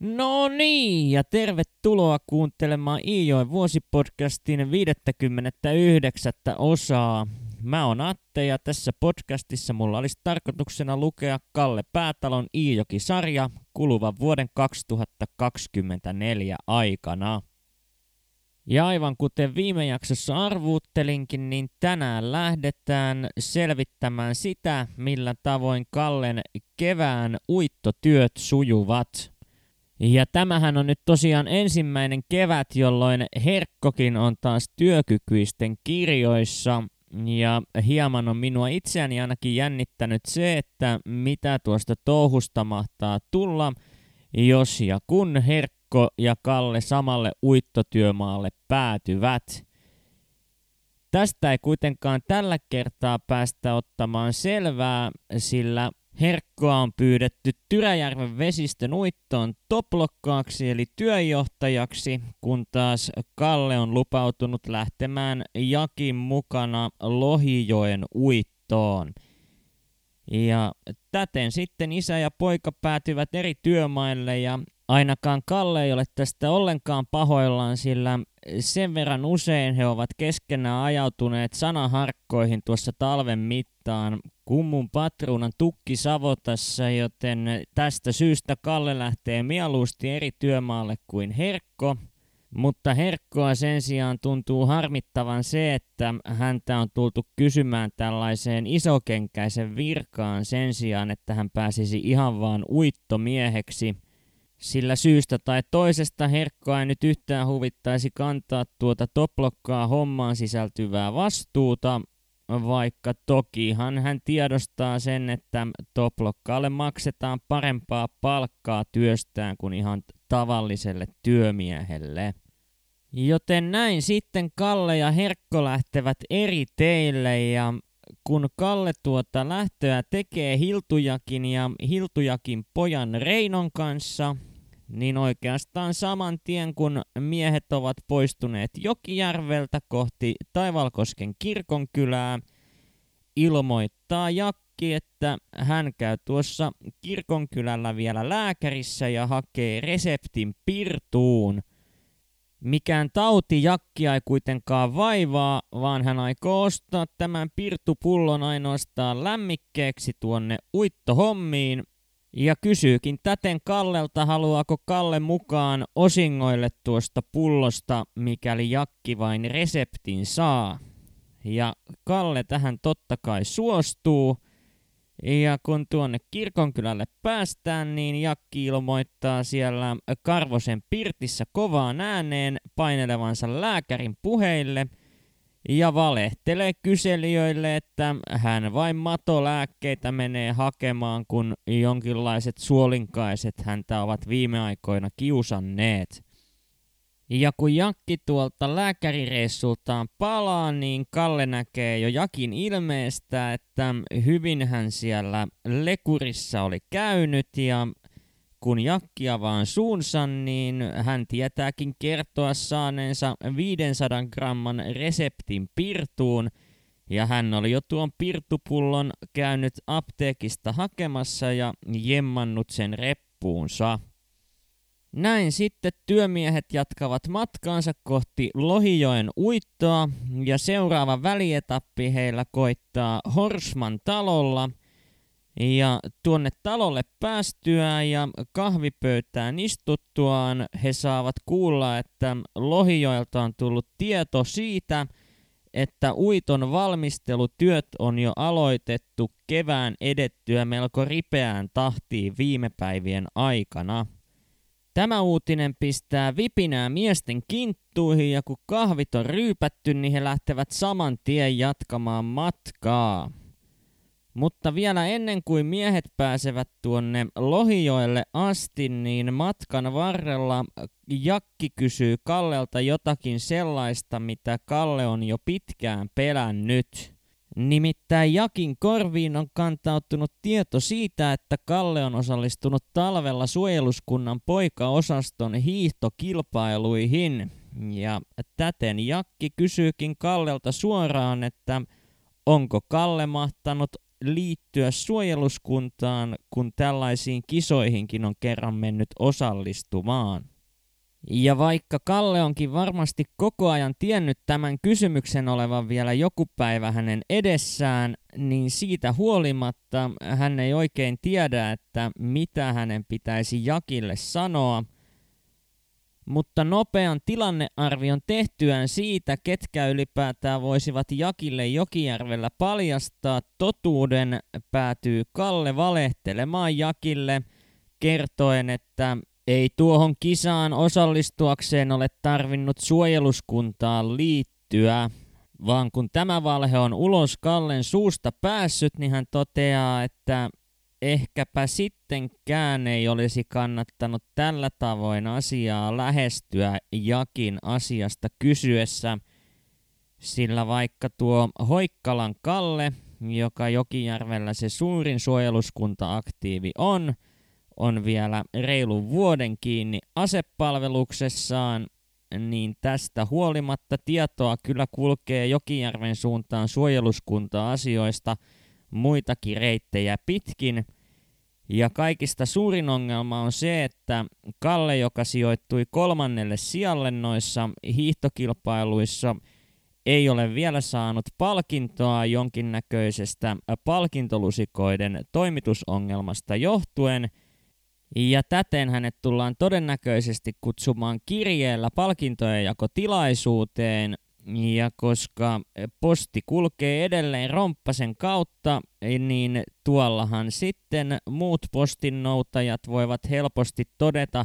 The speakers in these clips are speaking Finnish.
No niin, ja tervetuloa kuuntelemaan Iijoen vuosipodcastin 59. osaa. Mä oon Atte ja tässä podcastissa mulla olisi tarkoituksena lukea Kalle Päätalon Iijoki-sarja kuluvan vuoden 2024 aikana. Ja aivan kuten viime jaksossa arvuuttelinkin, niin tänään lähdetään selvittämään sitä, millä tavoin Kallen kevään uittotyöt sujuvat. Ja tämähän on nyt tosiaan ensimmäinen kevät, jolloin Herkkokin on taas työkykyisten kirjoissa. Ja hieman on minua itseäni ainakin jännittänyt se, että mitä tuosta touhusta mahtaa tulla, jos ja kun Herkko ja Kalle samalle uittotyömaalle päätyvät. Tästä ei kuitenkaan tällä kertaa päästä ottamaan selvää, sillä Herkkoa on pyydetty Tyräjärven vesistön uittoon toplokkaaksi eli työjohtajaksi, kun taas Kalle on lupautunut lähtemään Jakin mukana Lohijoen uittoon. Ja täten sitten isä ja poika päätyvät eri työmaille ja ainakaan Kalle ei ole tästä ollenkaan pahoillaan, sillä sen verran usein he ovat keskenään ajautuneet sanaharkkoihin tuossa talven mittaan kummun patruunan tukki savotassa, joten tästä syystä Kalle lähtee mieluusti eri työmaalle kuin Herkko. Mutta Herkkoa sen sijaan tuntuu harmittavan se, että häntä on tultu kysymään tällaiseen isokenkäisen virkaan sen sijaan, että hän pääsisi ihan vaan uittomieheksi – sillä syystä tai toisesta herkkoa ei nyt yhtään huvittaisi kantaa tuota toplokkaa hommaan sisältyvää vastuuta, vaikka tokihan hän tiedostaa sen, että toplokkaalle maksetaan parempaa palkkaa työstään kuin ihan tavalliselle työmiehelle. Joten näin sitten Kalle ja Herkko lähtevät eri teille ja kun Kalle tuota lähtöä tekee Hiltujakin ja Hiltujakin pojan Reinon kanssa, niin oikeastaan saman tien kun miehet ovat poistuneet Jokijärveltä kohti Taivalkosken kirkonkylää, ilmoittaa Jakki, että hän käy tuossa kirkonkylällä vielä lääkärissä ja hakee reseptin pirtuun. Mikään tauti Jakkia ei kuitenkaan vaivaa, vaan hän aikoo ostaa tämän pirtupullon ainoastaan lämmikkeeksi tuonne uittohommiin, ja kysyykin täten Kallelta, haluaako Kalle mukaan osingoille tuosta pullosta, mikäli Jakki vain reseptin saa. Ja Kalle tähän totta kai suostuu. Ja kun tuonne kirkonkylälle päästään, niin Jakki ilmoittaa siellä Karvosen pirtissä kovaan ääneen painelevansa lääkärin puheille – ja valehtelee kyselijöille, että hän vain matolääkkeitä menee hakemaan, kun jonkinlaiset suolinkaiset häntä ovat viime aikoina kiusanneet. Ja kun Jakki tuolta lääkärireissultaan palaa, niin Kalle näkee jo Jakin ilmeestä, että hyvin hän siellä lekurissa oli käynyt ja kun Jakki avaa suunsa, niin hän tietääkin kertoa saaneensa 500 gramman reseptin pirtuun, ja hän oli jo tuon pirtupullon käynyt apteekista hakemassa ja jemmannut sen reppuunsa. Näin sitten työmiehet jatkavat matkaansa kohti Lohijoen uittoa ja seuraava välietappi heillä koittaa Horsman talolla – ja tuonne talolle päästyään ja kahvipöytään istuttuaan he saavat kuulla, että Lohijoelta on tullut tieto siitä, että uiton valmistelutyöt on jo aloitettu kevään edettyä melko ripeään tahtiin viime päivien aikana. Tämä uutinen pistää vipinää miesten kinttuihin ja kun kahvit on ryypätty, niin he lähtevät saman tien jatkamaan matkaa. Mutta vielä ennen kuin miehet pääsevät tuonne Lohijoelle asti, niin matkan varrella Jakki kysyy Kallelta jotakin sellaista, mitä Kalle on jo pitkään pelännyt. Nimittäin Jakin korviin on kantautunut tieto siitä, että Kalle on osallistunut talvella suojeluskunnan poikaosaston hiihtokilpailuihin. Ja täten Jakki kysyykin Kallelta suoraan, että onko Kalle mahtanut liittyä suojeluskuntaan, kun tällaisiin kisoihinkin on kerran mennyt osallistumaan. Ja vaikka Kalle onkin varmasti koko ajan tiennyt tämän kysymyksen olevan vielä joku päivä hänen edessään, niin siitä huolimatta hän ei oikein tiedä, että mitä hänen pitäisi Jakille sanoa. Mutta nopean tilannearvion tehtyään siitä, ketkä ylipäätään voisivat Jakille Jokijärvellä paljastaa totuuden, päätyy Kalle valehtelemaan Jakille kertoen, että ei tuohon kisaan osallistuakseen ole tarvinnut suojeluskuntaan liittyä, vaan kun tämä valhe on ulos Kallen suusta päässyt, niin hän toteaa, että ehkäpä sittenkään ei olisi kannattanut tällä tavoin asiaa lähestyä Jakin asiasta kysyessä, sillä vaikka tuo Hoikkalan Kalle, joka Jokijärvellä se suurin suojeluskunta-aktiivi on, on vielä reilu vuoden kiinni asepalveluksessaan, niin tästä huolimatta tietoa kyllä kulkee Jokijärven suuntaan suojeluskunta-asioista muitakin reittejä pitkin. Ja kaikista suurin ongelma on se, että Kalle, joka sijoittui kolmannelle sijalle noissa hiihtokilpailuissa, ei ole vielä saanut palkintoa jonkinnäköisestä palkintolusikoiden toimitusongelmasta johtuen – ja täten hänet tullaan todennäköisesti kutsumaan kirjeellä palkintojen jakotilaisuuteen, ja koska posti kulkee edelleen romppasen kautta, niin tuollahan sitten muut postinnoutajat voivat helposti todeta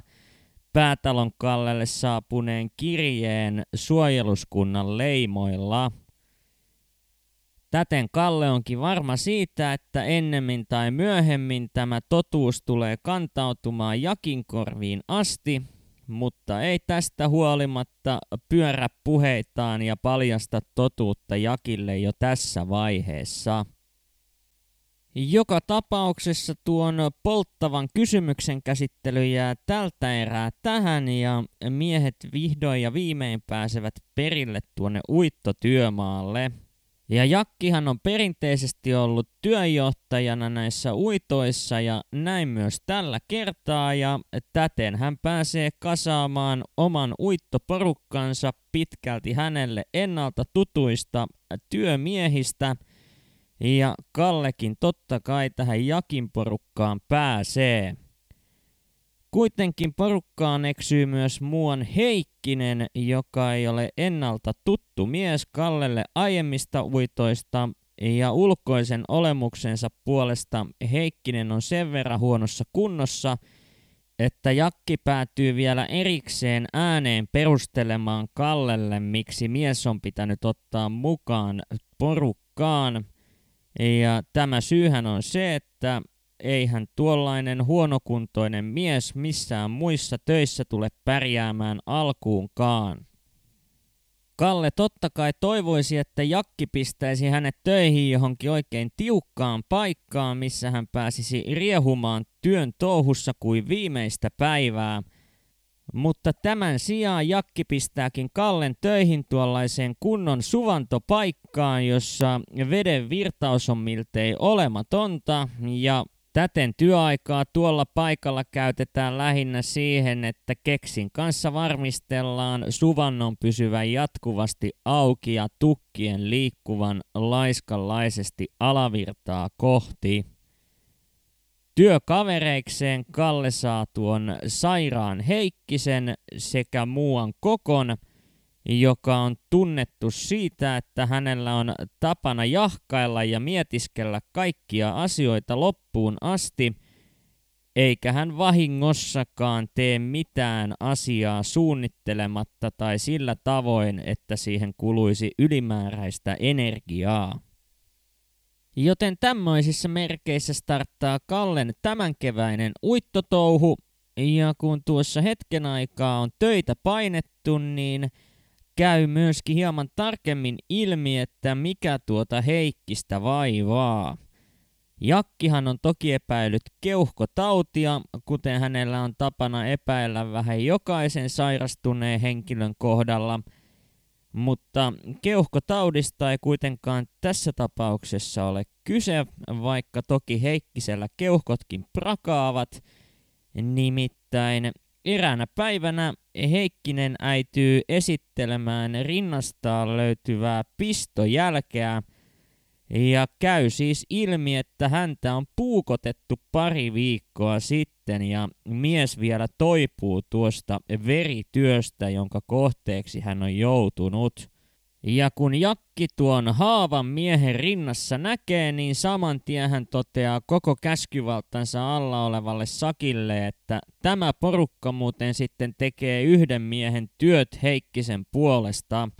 Päätalon Kallelle saapuneen kirjeen suojeluskunnan leimoilla – Täten Kalle onkin varma siitä, että ennemmin tai myöhemmin tämä totuus tulee kantautumaan Jakin korviin asti, mutta ei tästä huolimatta pyörä puheitaan ja paljasta totuutta Jakille jo tässä vaiheessa. Joka tapauksessa tuon polttavan kysymyksen käsittely jää tältä erää tähän ja miehet vihdoin ja viimein pääsevät perille tuonne uittotyömaalle – ja Jakkihan on perinteisesti ollut työnjohtajana näissä uitoissa ja näin myös tällä kertaa ja täten hän pääsee kasaamaan oman uittoporukkansa pitkälti hänelle ennalta tutuista työmiehistä ja Kallekin totta kai tähän Jakin porukkaan pääsee. Kuitenkin porukkaan eksyy myös muuan Heikkinen, joka ei ole ennalta tuttu mies Kallelle aiemmista uitoista, ja ulkoisen olemuksensa puolesta Heikkinen on sen verran huonossa kunnossa, että Jakki päätyy vielä erikseen ääneen perustelemaan Kallelle, miksi mies on pitänyt ottaa mukaan porukkaan. Ja tämä syyhän on se, että eihän tuollainen huonokuntoinen mies missään muissa töissä tule pärjäämään alkuunkaan. Kalle totta kai toivoisi, että Jakki pistäisi hänet töihin johonkin oikein tiukkaan paikkaan, missä hän pääsisi riehumaan työn touhussa kuin viimeistä päivää. Mutta tämän sijaan Jakki pistääkin Kallen töihin tuollaiseen kunnon suvantopaikkaan, jossa veden virtaus on miltei olematonta ja Täten työaikaa tuolla paikalla käytetään lähinnä siihen, että keksin kanssa varmistellaan suvannon pysyvän jatkuvasti auki ja tukkien liikkuvan laiskanlaisesti alavirtaa kohti. Työkavereikseen Kalle saa tuon sairaan Heikkisen sekä muuan kokon – joka on tunnettu siitä, että hänellä on tapana jahkailla ja mietiskellä kaikkia asioita loppuun asti, eikä hän vahingossakaan tee mitään asiaa suunnittelematta tai sillä tavoin, että siihen kuluisi ylimääräistä energiaa. Joten tämmöisissä merkeissä starttaa Kallen tämänkeväinen uittotouhu, ja kun tuossa hetken aikaa on töitä painettu, niin – käy myöskin hieman tarkemmin ilmi, että mikä tuota Heikkistä vaivaa. Jakkihan on toki epäillyt keuhkotautia, kuten hänellä on tapana epäillä vähän jokaisen sairastuneen henkilön kohdalla. Mutta keuhkotaudista ei kuitenkaan tässä tapauksessa ole kyse, vaikka toki Heikkisellä keuhkotkin prakaavat. Nimittäin eräänä päivänä Heikkinen äityy esittelemään rinnastaan löytyvää pistojälkeä – ja käy siis ilmi, että häntä on puukotettu pari viikkoa sitten ja mies vielä toipuu tuosta verityöstä, jonka kohteeksi hän on joutunut. Ja kun Jakki tuon haavan miehen rinnassa näkee, niin saman tien hän toteaa koko käskyvaltansa alla olevalle Sakille, että tämä porukka muuten sitten tekee yhden miehen työt Heikkisen puolesta –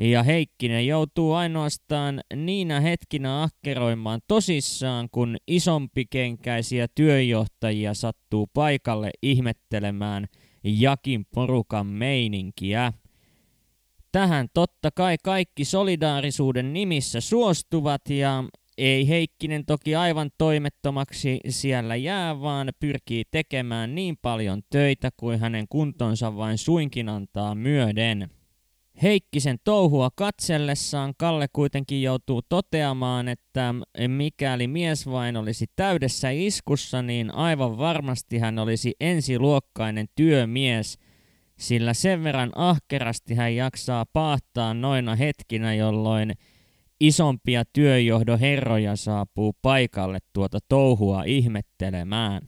ja Heikkinen joutuu ainoastaan niinä hetkinä ahkeroimaan tosissaan, kun isompikenkäisiä työjohtajia sattuu paikalle ihmettelemään Jakin porukan meininkiä. Tähän totta kai kaikki solidaarisuuden nimissä suostuvat ja ei Heikkinen toki aivan toimettomaksi siellä jää, vaan pyrkii tekemään niin paljon töitä kuin hänen kuntonsa vain suinkin antaa myöden. Heikkisen touhua katsellessaan Kalle kuitenkin joutuu toteamaan, että mikäli mies vain olisi täydessä iskussa, niin aivan varmasti hän olisi ensiluokkainen työmies, sillä sen verran ahkerasti hän jaksaa paahtaa noina hetkinä, jolloin isompia työjohdon herroja saapuu paikalle tuota touhua ihmettelemään.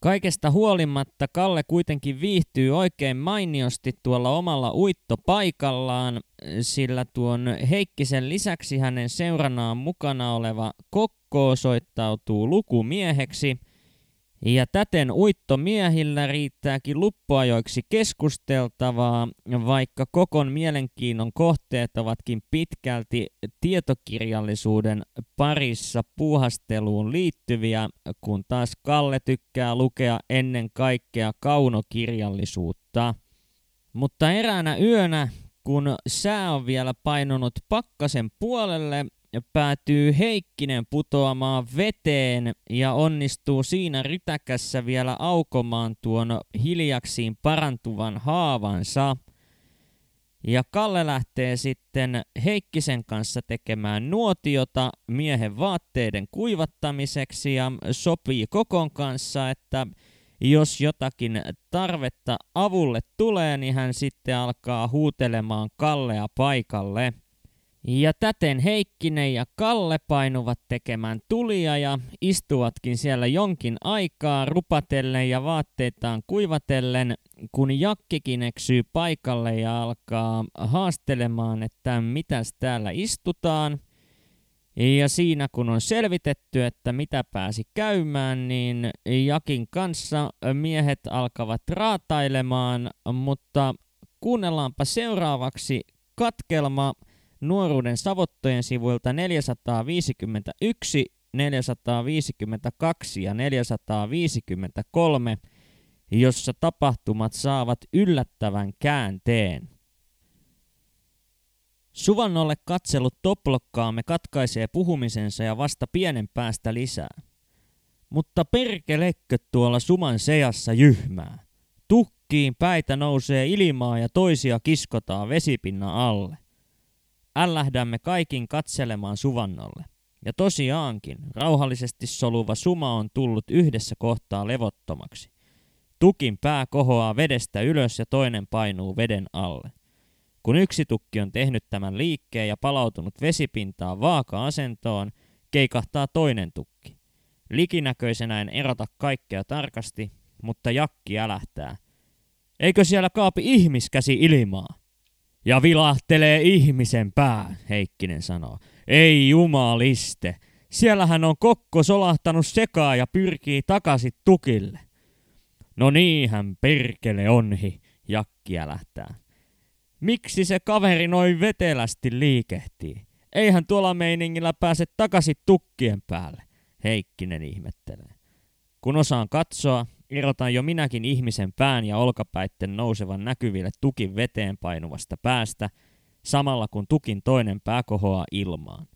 Kaikesta huolimatta Kalle kuitenkin viihtyy oikein mainiosti tuolla omalla uittopaikallaan, sillä tuon Heikkisen lisäksi hänen seuranaan mukana oleva Kokko osoittautuu lukumieheksi – ja täten uittomiehillä riittääkin luppuajoiksi keskusteltavaa, vaikka kokon mielenkiinnon kohteet ovatkin pitkälti tietokirjallisuuden parissa puuhasteluun liittyviä, kun taas Kalle tykkää lukea ennen kaikkea kaunokirjallisuutta. Mutta eräänä yönä, kun sää on vielä painunut pakkasen puolelle, päätyy Heikkinen putoamaan veteen ja onnistuu siinä rytäkässä vielä aukomaan tuon hiljaksiin parantuvan haavansa. Ja Kalle lähtee sitten Heikkisen kanssa tekemään nuotiota miehen vaatteiden kuivattamiseksi ja sopii kokon kanssa, että jos jotakin tarvetta avulle tulee, niin hän sitten alkaa huutelemaan Kallea paikalle. Ja täten Heikkinen ja Kalle painuvat tekemään tulia ja istuvatkin siellä jonkin aikaa rupatellen ja vaatteitaan kuivatellen, kun Jakkikin eksyy paikalle ja alkaa haastelemaan, että mitäs täällä istutaan. Ja siinä kun on selvitetty, että mitä pääsi käymään, niin Jakin kanssa miehet alkavat raatailemaan, mutta kuunnellaanpa seuraavaksi katkelma – nuoruuden savottojen sivuilta 451, 452 ja 453, jossa tapahtumat saavat yllättävän käänteen. Suvannolle katsellut toplokkaamme katkaisee puhumisensa ja vasta pienen päästä lisää. Mutta perkelekkö tuolla suman seassa jyhmää. Tukkiin päitä nousee ilmaa ja toisia kiskotaan vesipinnan alle ällähdämme kaikin katselemaan suvannolle. Ja tosiaankin, rauhallisesti soluva suma on tullut yhdessä kohtaa levottomaksi. Tukin pää kohoaa vedestä ylös ja toinen painuu veden alle. Kun yksi tukki on tehnyt tämän liikkeen ja palautunut vesipintaan vaaka-asentoon, keikahtaa toinen tukki. Likinäköisenä en erota kaikkea tarkasti, mutta jakki älähtää. Eikö siellä kaapi ihmiskäsi ilmaa? Ja vilahtelee ihmisen pää, Heikkinen sanoo. Ei jumaliste. Siellähän on kokko solahtanut sekaa ja pyrkii takaisin tukille. No niinhän perkele onhi, Jakki lähtää. Miksi se kaveri noin vetelästi liikehtii? Eihän tuolla meiningillä pääse takaisin tukkien päälle, Heikkinen ihmettelee. Kun osaan katsoa, Irrotan jo minäkin ihmisen pään ja olkapäitten nousevan näkyville tukin veteen painuvasta päästä, samalla kun tukin toinen pää kohoaa ilmaan.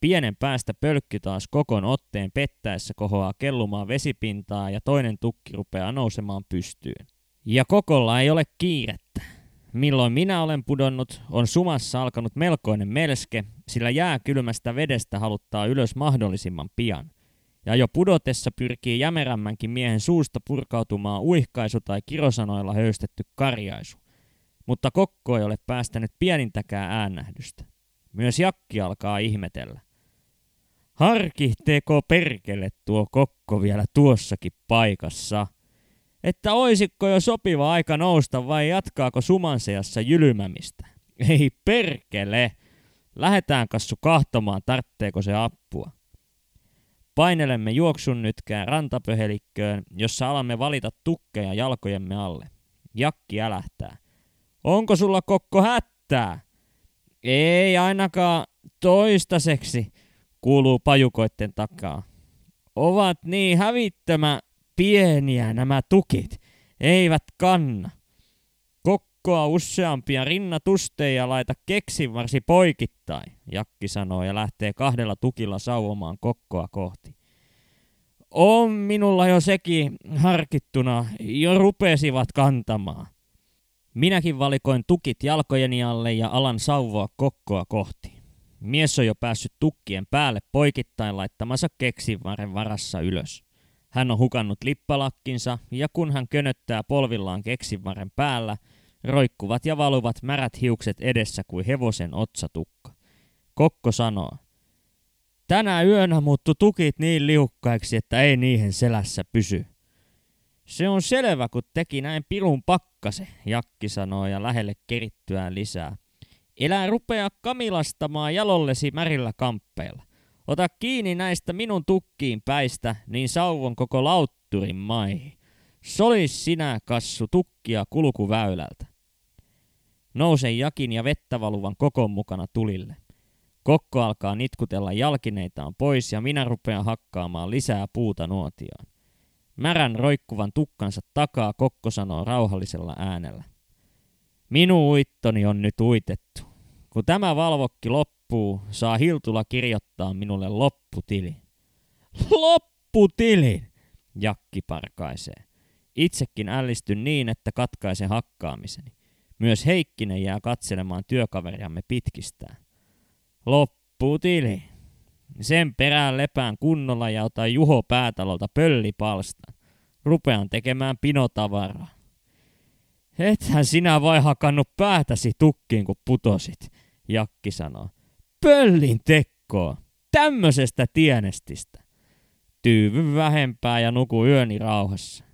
Pienen päästä pölkky taas kokon otteen pettäessä kohoaa kellumaan vesipintaa ja toinen tukki rupeaa nousemaan pystyyn. Ja kokolla ei ole kiirettä. Milloin minä olen pudonnut, on sumassa alkanut melkoinen melske, sillä jää kylmästä vedestä haluttaa ylös mahdollisimman pian. Ja jo pudotessa pyrkii jämerämmänkin miehen suusta purkautumaan uihkaisu tai kirosanoilla höystetty karjaisu. Mutta kokko ei ole päästänyt pienintäkään äännähdystä. Myös jakki alkaa ihmetellä. Harkihteeko perkele tuo kokko vielä tuossakin paikassa? Että oisikko jo sopiva aika nousta vai jatkaako suman seassa jylymämistä? Ei perkele! Lähetään kassu kahtomaan, tartteeko se appua. Painelemme juoksun nytkään rantapöhelikköön, jossa alamme valita tukkeja jalkojemme alle. Jakki älähtää. Onko sulla kokko hättää? Ei ainakaan toistaiseksi, kuuluu pajukoitten takaa. Ovat niin hävittömä pieniä nämä tukit, eivät kanna. Kokkoa useampia rinnatusteja laita keksivarsi poikittain, Jakki sanoo ja lähtee kahdella tukilla sauvomaan kokkoa kohti. On minulla jo sekin harkittuna, jo rupesivat kantamaan. Minäkin valikoin tukit jalkojeni alle ja alan sauvoa kokkoa kohti. Mies on jo päässyt tukkien päälle poikittain laittamansa keksivarren varassa ylös. Hän on hukannut lippalakkinsa ja kun hän könöttää polvillaan keksivarren päällä, roikkuvat ja valuvat märät hiukset edessä kuin hevosen otsatukka. Kokko sanoo, tänä yönä muuttu tukit niin liukkaiksi, että ei niihin selässä pysy. Se on selvä, kun teki näin pirun pakkase, Jakki sanoo ja lähelle kerittyään lisää. Elää rupea kamilastamaan jalollesi märillä kamppeilla. Ota kiinni näistä minun tukkiin päistä, niin sauvon koko lautturin maihin. Solis sinä, kassu, tukkia kulkuväylältä. Nousen jakin ja vettä valuvan kokon mukana tulille. Kokko alkaa nitkutella jalkineitaan pois ja minä rupean hakkaamaan lisää puuta nuotioon. Märän roikkuvan tukkansa takaa Kokko sanoo rauhallisella äänellä. Minun uittoni on nyt uitettu. Kun tämä valvokki loppuu, saa Hiltula kirjoittaa minulle lopputili. Lopputili! Jakki parkaisee. Itsekin ällistyn niin, että katkaisen hakkaamiseni. Myös Heikkinen jää katselemaan työkaveriamme pitkistään. Lopputili. Sen perään lepään kunnolla ja otan Juho Päätalolta pöllipalstan. Rupean tekemään pinotavaraa. Ethän sinä vai hakannut päätäsi tukkiin, kun putosit, Jakki sanoo. Pöllin tekkoa, tämmöisestä tienestistä. Tyyvy vähempää ja nuku yöni rauhassa.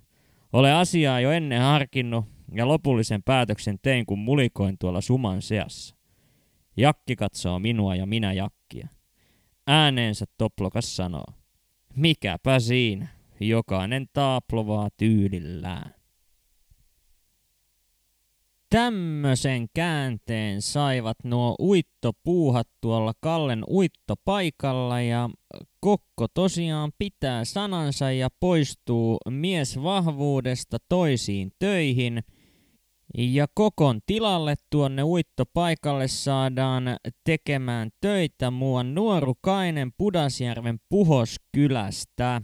Ole asiaa jo ennen harkinnut ja lopullisen päätöksen tein, kun mulikoin tuolla suman seassa. Jakki katsoo minua ja minä Jakkia. Ääneensä Toplokas sanoo. Mikäpä siinä, jokainen taaplovaa tyylillään. Tämmöisen käänteen saivat nuo uittopuuhat tuolla Kallen uittopaikalla ja Kokko tosiaan pitää sanansa ja poistuu mies vahvuudesta toisiin töihin – ja kokon tilalle tuonne uittopaikalle saadaan tekemään töitä muuan nuorukainen Pudasjärven Puhoskylästä.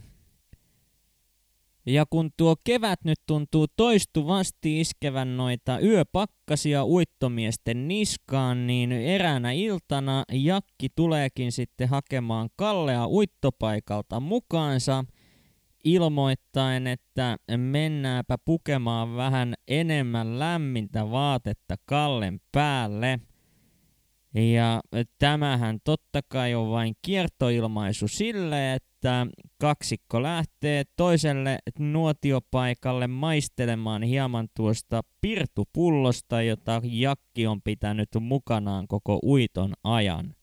Ja kun tuo kevät nyt tuntuu toistuvasti iskevän noita yöpakkasia uittomiesten niskaan, niin eräänä iltana Jakki tuleekin sitten hakemaan Kallea uittopaikalta mukaansa – ilmoittaen, että mennääpä pukemaan vähän enemmän lämmintä vaatetta Kallen päälle. Ja tämähän totta kai on vain kiertoilmaisu sille, että kaksikko lähtee toiselle nuotiopaikalle maistelemaan hieman tuosta pirtupullosta, jota Jakki on pitänyt mukanaan koko uiton ajan.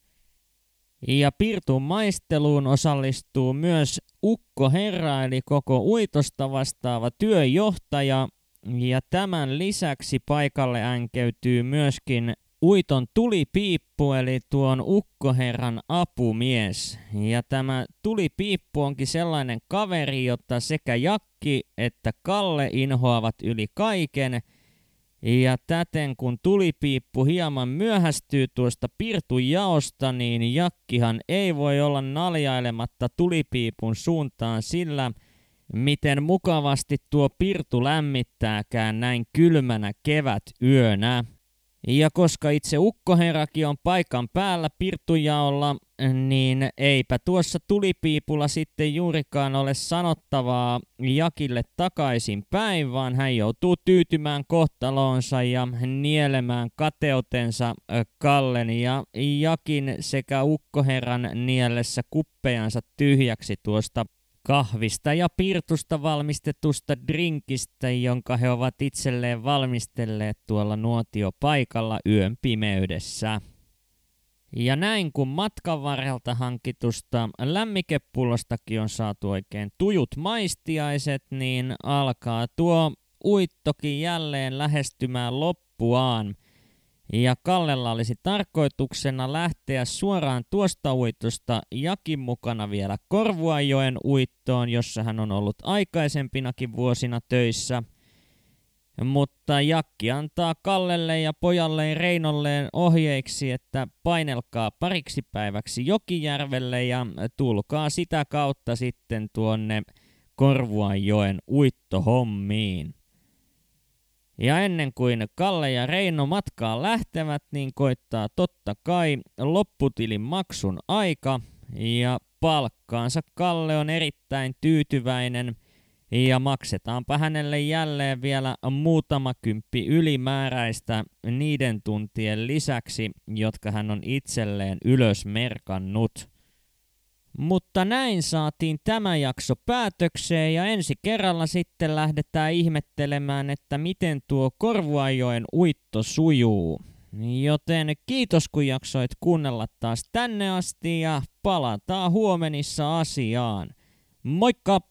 Ja Pirtun maisteluun osallistuu myös Ukko Herra, eli koko uitosta vastaava työjohtaja. Ja tämän lisäksi paikalle änkeytyy myöskin uiton tulipiippu, eli tuon ukkoherran apumies. Ja tämä tulipiippu onkin sellainen kaveri, jota sekä Jakki että Kalle inhoavat yli kaiken – ja täten kun tulipiippu hieman myöhästyy tuosta pirtujaosta, niin Jakkihan ei voi olla naljailematta tulipiipun suuntaan sillä, miten mukavasti tuo pirtu lämmittääkään näin kylmänä kevät yönä. Ja koska itse ukkoherrakin on paikan päällä pirtujaolla, niin eipä tuossa tulipiipulla sitten juurikaan ole sanottavaa Jakille takaisin päin, vaan hän joutuu tyytymään kohtaloonsa ja nielemään kateutensa Kallen ja Jakin sekä ukkoherran niellessä kuppejansa tyhjäksi tuosta kahvista ja pirtusta valmistetusta drinkistä, jonka he ovat itselleen valmistelleet tuolla nuotiopaikalla yön pimeydessä. Ja näin kun matkan varrelta hankitusta lämmikepullostakin on saatu oikein tujut maistiaiset, niin alkaa tuo uittokin jälleen lähestymään loppuaan – ja Kallella olisi tarkoituksena lähteä suoraan tuosta uitosta Jakin mukana vielä Korvuajoen uittoon, jossa hän on ollut aikaisempinakin vuosina töissä. Mutta Jakki antaa Kallelle ja pojalle Reinolleen ohjeiksi, että painelkaa pariksi päiväksi Jokijärvelle ja tulkaa sitä kautta sitten tuonne Korvuajoen uittohommiin. Ja ennen kuin Kalle ja Reino matkaan lähtevät, niin koittaa totta kai lopputilin maksun aika. Ja palkkaansa Kalle on erittäin tyytyväinen. Ja maksetaanpa hänelle jälleen vielä muutama kymppi ylimääräistä niiden tuntien lisäksi, jotka hän on itselleen ylösmerkannut. Mutta näin saatiin tämä jakso päätökseen ja ensi kerralla sitten lähdetään ihmettelemään, että miten tuo Korvuajoen uitto sujuu. Joten kiitos kun jaksoit kuunnella taas tänne asti ja palataan huomenissa asiaan. Moikka!